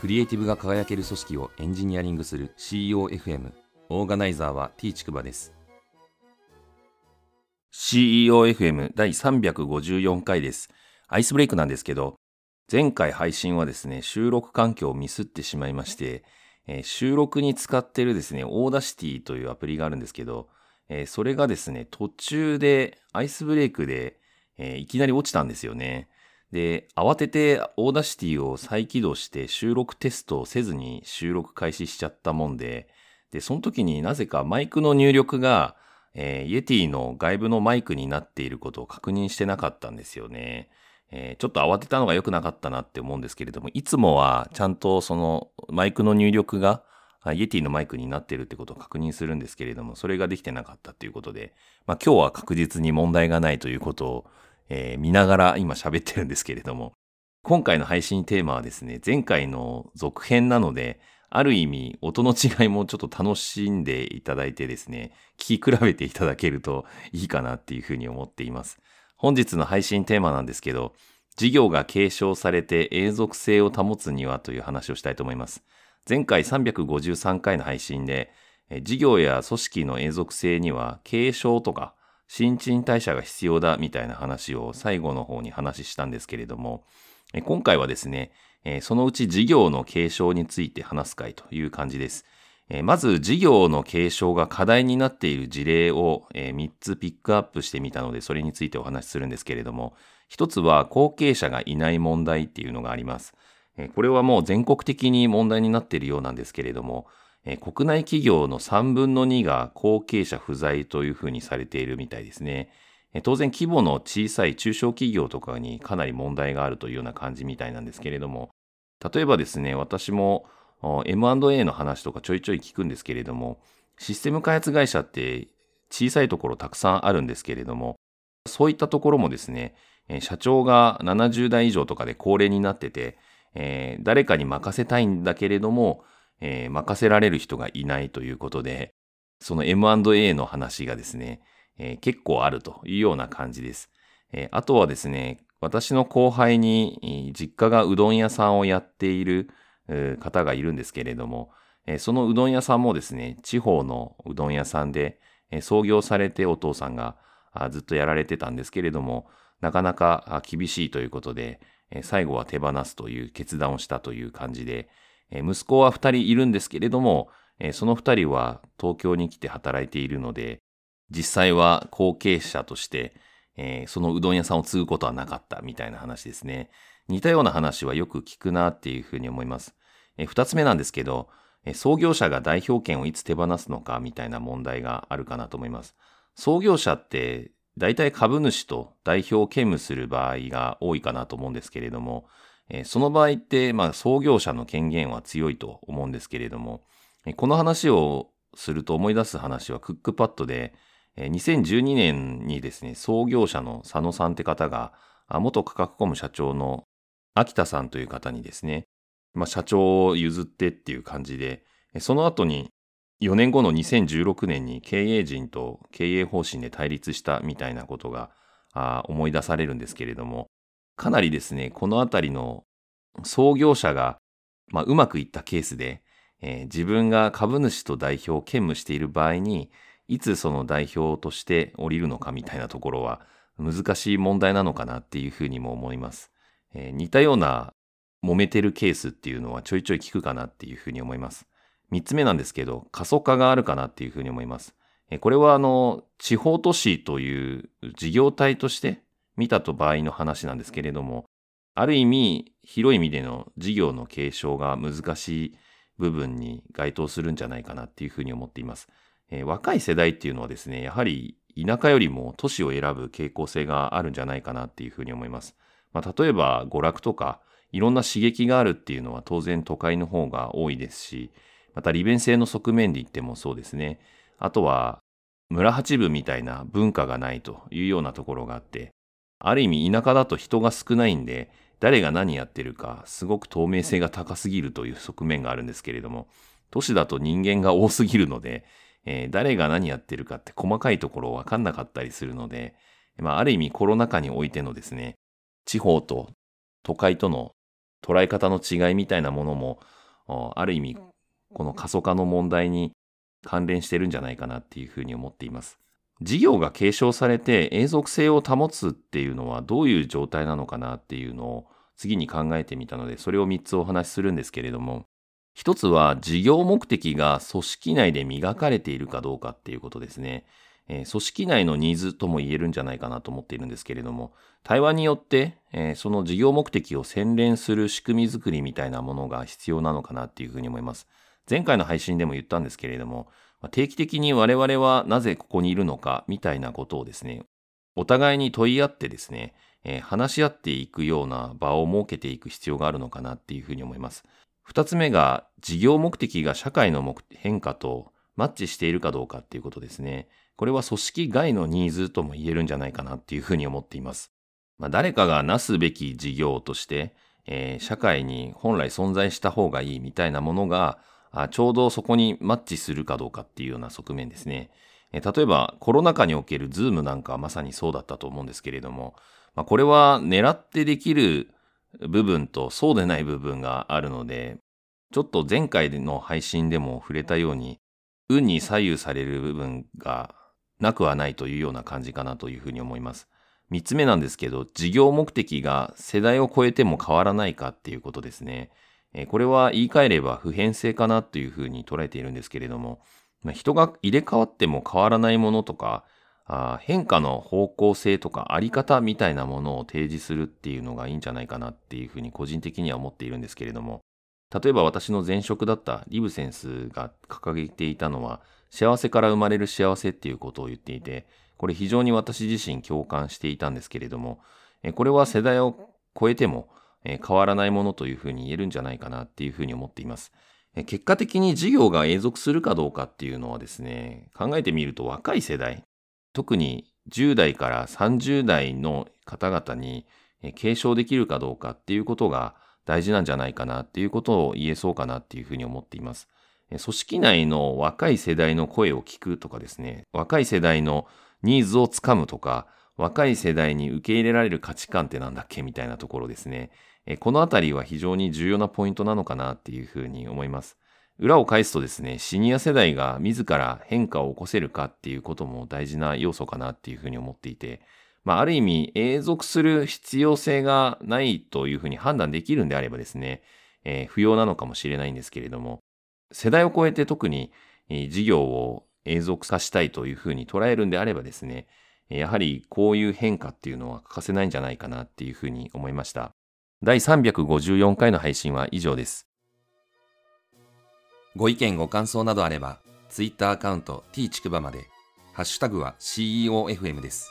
クリエイティブが輝ける組織をエンジニアリングする CEOFM オーガナイザーは T ちくばです。CEOFM 第354回です。アイスブレイクなんですけど前回配信はですね収録環境をミスってしまいまして、えー、収録に使ってるですね Audacity というアプリがあるんですけど、えー、それがですね途中でアイスブレイクで、えー、いきなり落ちたんですよね。で、慌てて Audacity を再起動して収録テストをせずに収録開始しちゃったもんで、で、その時になぜかマイクの入力が、えー、 Yeti の外部のマイクになっていることを確認してなかったんですよね。えー、ちょっと慌てたのが良くなかったなって思うんですけれども、いつもはちゃんとそのマイクの入力が Yeti のマイクになっているってことを確認するんですけれども、それができてなかったということで、まあ今日は確実に問題がないということをえー、見ながら今喋ってるんですけれども、今回の配信テーマはですね、前回の続編なので、ある意味音の違いもちょっと楽しんでいただいてですね、聞き比べていただけるといいかなっていうふうに思っています。本日の配信テーマなんですけど、事業が継承されて永続性を保つにはという話をしたいと思います。前回353回の配信で、事業や組織の永続性には継承とか新陳代謝が必要だみたいな話を最後の方に話したんですけれども、今回はですね、そのうち事業の継承について話す会という感じです。まず事業の継承が課題になっている事例を3つピックアップしてみたので、それについてお話しするんですけれども、一つは後継者がいない問題っていうのがあります。これはもう全国的に問題になっているようなんですけれども、え国内企業の3分の2が後継者不在というふうにされているみたいですね。当然規模の小さい中小企業とかにかなり問題があるというような感じみたいなんですけれども、例えばですね、私も M&A の話とかちょいちょい聞くんですけれども、システム開発会社って小さいところたくさんあるんですけれども、そういったところもですね、社長が70代以上とかで高齢になってて、えー、誰かに任せたいんだけれども、えー、任せられる人がいないということで、その M&A の話がですね、えー、結構あるというような感じです。えー、あとはですね、私の後輩に実家がうどん屋さんをやっている方がいるんですけれども、そのうどん屋さんもですね、地方のうどん屋さんで創業されてお父さんがずっとやられてたんですけれども、なかなか厳しいということで、最後は手放すという決断をしたという感じで、息子は二人いるんですけれども、その二人は東京に来て働いているので、実際は後継者として、そのうどん屋さんを継ぐことはなかったみたいな話ですね。似たような話はよく聞くなっていうふうに思います。二つ目なんですけど、創業者が代表権をいつ手放すのかみたいな問題があるかなと思います。創業者って大体株主と代表を兼務する場合が多いかなと思うんですけれども、その場合って、まあ、創業者の権限は強いと思うんですけれども、この話をすると思い出す話はクックパッドで、2012年にですね、創業者の佐野さんって方が、元価格コム社長の秋田さんという方にですね、まあ、社長を譲ってっていう感じで、その後に4年後の2016年に経営陣と経営方針で対立したみたいなことが思い出されるんですけれども、かなりですね、このあたりの創業者が、まあ、うまくいったケースで、えー、自分が株主と代表を兼務している場合に、いつその代表として降りるのかみたいなところは難しい問題なのかなっていうふうにも思います。えー、似たような揉めてるケースっていうのはちょいちょい聞くかなっていうふうに思います。三つ目なんですけど、過疎化があるかなっていうふうに思います。これはあの、地方都市という事業体として見たと場合の話なんですけれども、ある意味、広い意味での事業の継承が難しい部分に該当するんじゃないかなっていうふうに思っています。えー、若い世代っていうのはですね、やはり田舎よりも都市を選ぶ傾向性があるんじゃないかなっていうふうに思います。まあ、例えば娯楽とか、いろんな刺激があるっていうのは当然都会の方が多いですし、また利便性の側面で言ってもそうですね。あとは村八分みたいな文化がないというようなところがあって、ある意味田舎だと人が少ないんで、誰が何やってるか、すごく透明性が高すぎるという側面があるんですけれども、都市だと人間が多すぎるので、えー、誰が何やってるかって細かいところわかんなかったりするので、まあ、ある意味コロナ禍においてのですね、地方と都会との捉え方の違いみたいなものも、ある意味、この過疎化の問題に関連してるんじゃないかなっていうふうに思っています。事業が継承されて永続性を保つっていうのはどういう状態なのかなっていうのを次に考えてみたので、それを3つお話しするんですけれども、一つは事業目的が組織内で磨かれているかどうかっていうことですね。えー、組織内のニーズとも言えるんじゃないかなと思っているんですけれども、対話によって、えー、その事業目的を洗練する仕組み作りみたいなものが必要なのかなっていうふうに思います。前回の配信でも言ったんですけれども、定期的に我々はなぜここにいるのかみたいなことをですね、お互いに問い合ってですね、えー、話し合っていくような場を設けていく必要があるのかなっていうふうに思います。二つ目が事業目的が社会の変化とマッチしているかどうかっていうことですね。これは組織外のニーズとも言えるんじゃないかなっていうふうに思っています。まあ、誰かがなすべき事業として、えー、社会に本来存在した方がいいみたいなものがあちょうどそこにマッチするかどうかっていうような側面ですね。え、例えばコロナ禍におけるズームなんかはまさにそうだったと思うんですけれども、まあ、これは狙ってできる部分とそうでない部分があるので、ちょっと前回の配信でも触れたように、運に左右される部分がなくはないというような感じかなというふうに思います。三つ目なんですけど、事業目的が世代を超えても変わらないかっていうことですね。これは言い換えれば普遍性かなというふうに捉えているんですけれども、ま人が入れ替わっても変わらないものとか、あ変化の方向性とかあり方みたいなものを提示するっていうのがいいんじゃないかなっていうふうに個人的には思っているんですけれども、例えば私の前職だったリブセンスが掲げていたのは、幸せから生まれる幸せっていうことを言っていて、これ非常に私自身共感していたんですけれども、これは世代を超えても変わらないものというふうに言えるんじゃないかなっていうふうに思っています。結果的に事業が永続するかどうかっていうのはですね、考えてみると若い世代、特に10代から30代の方々に継承できるかどうかっていうことが大事なんじゃないかなっていうことを言えそうかなっていうふうに思っています。組織内の若い世代の声を聞くとかですね、若い世代のニーズをつかむとか、若い世代に受け入れられる価値観ってなんだっけみたいなところですね。このあたりは非常に重要なポイントなのかなっていうふうに思います。裏を返すとですね、シニア世代が自ら変化を起こせるかっていうことも大事な要素かなっていうふうに思っていて、まあ、ある意味、永続する必要性がないというふうに判断できるんであればですね、えー、不要なのかもしれないんですけれども、世代を超えて特に、え、事業を永続させたいというふうに捉えるんであればですね、やはりこういう変化っていうのは欠かせないんじゃないかなっていうふうに思いました。第354回の配信は以上です。ご意見ご感想などあれば、Twitter アカウント t ちくばまで、ハッシュタグは CEOFM です。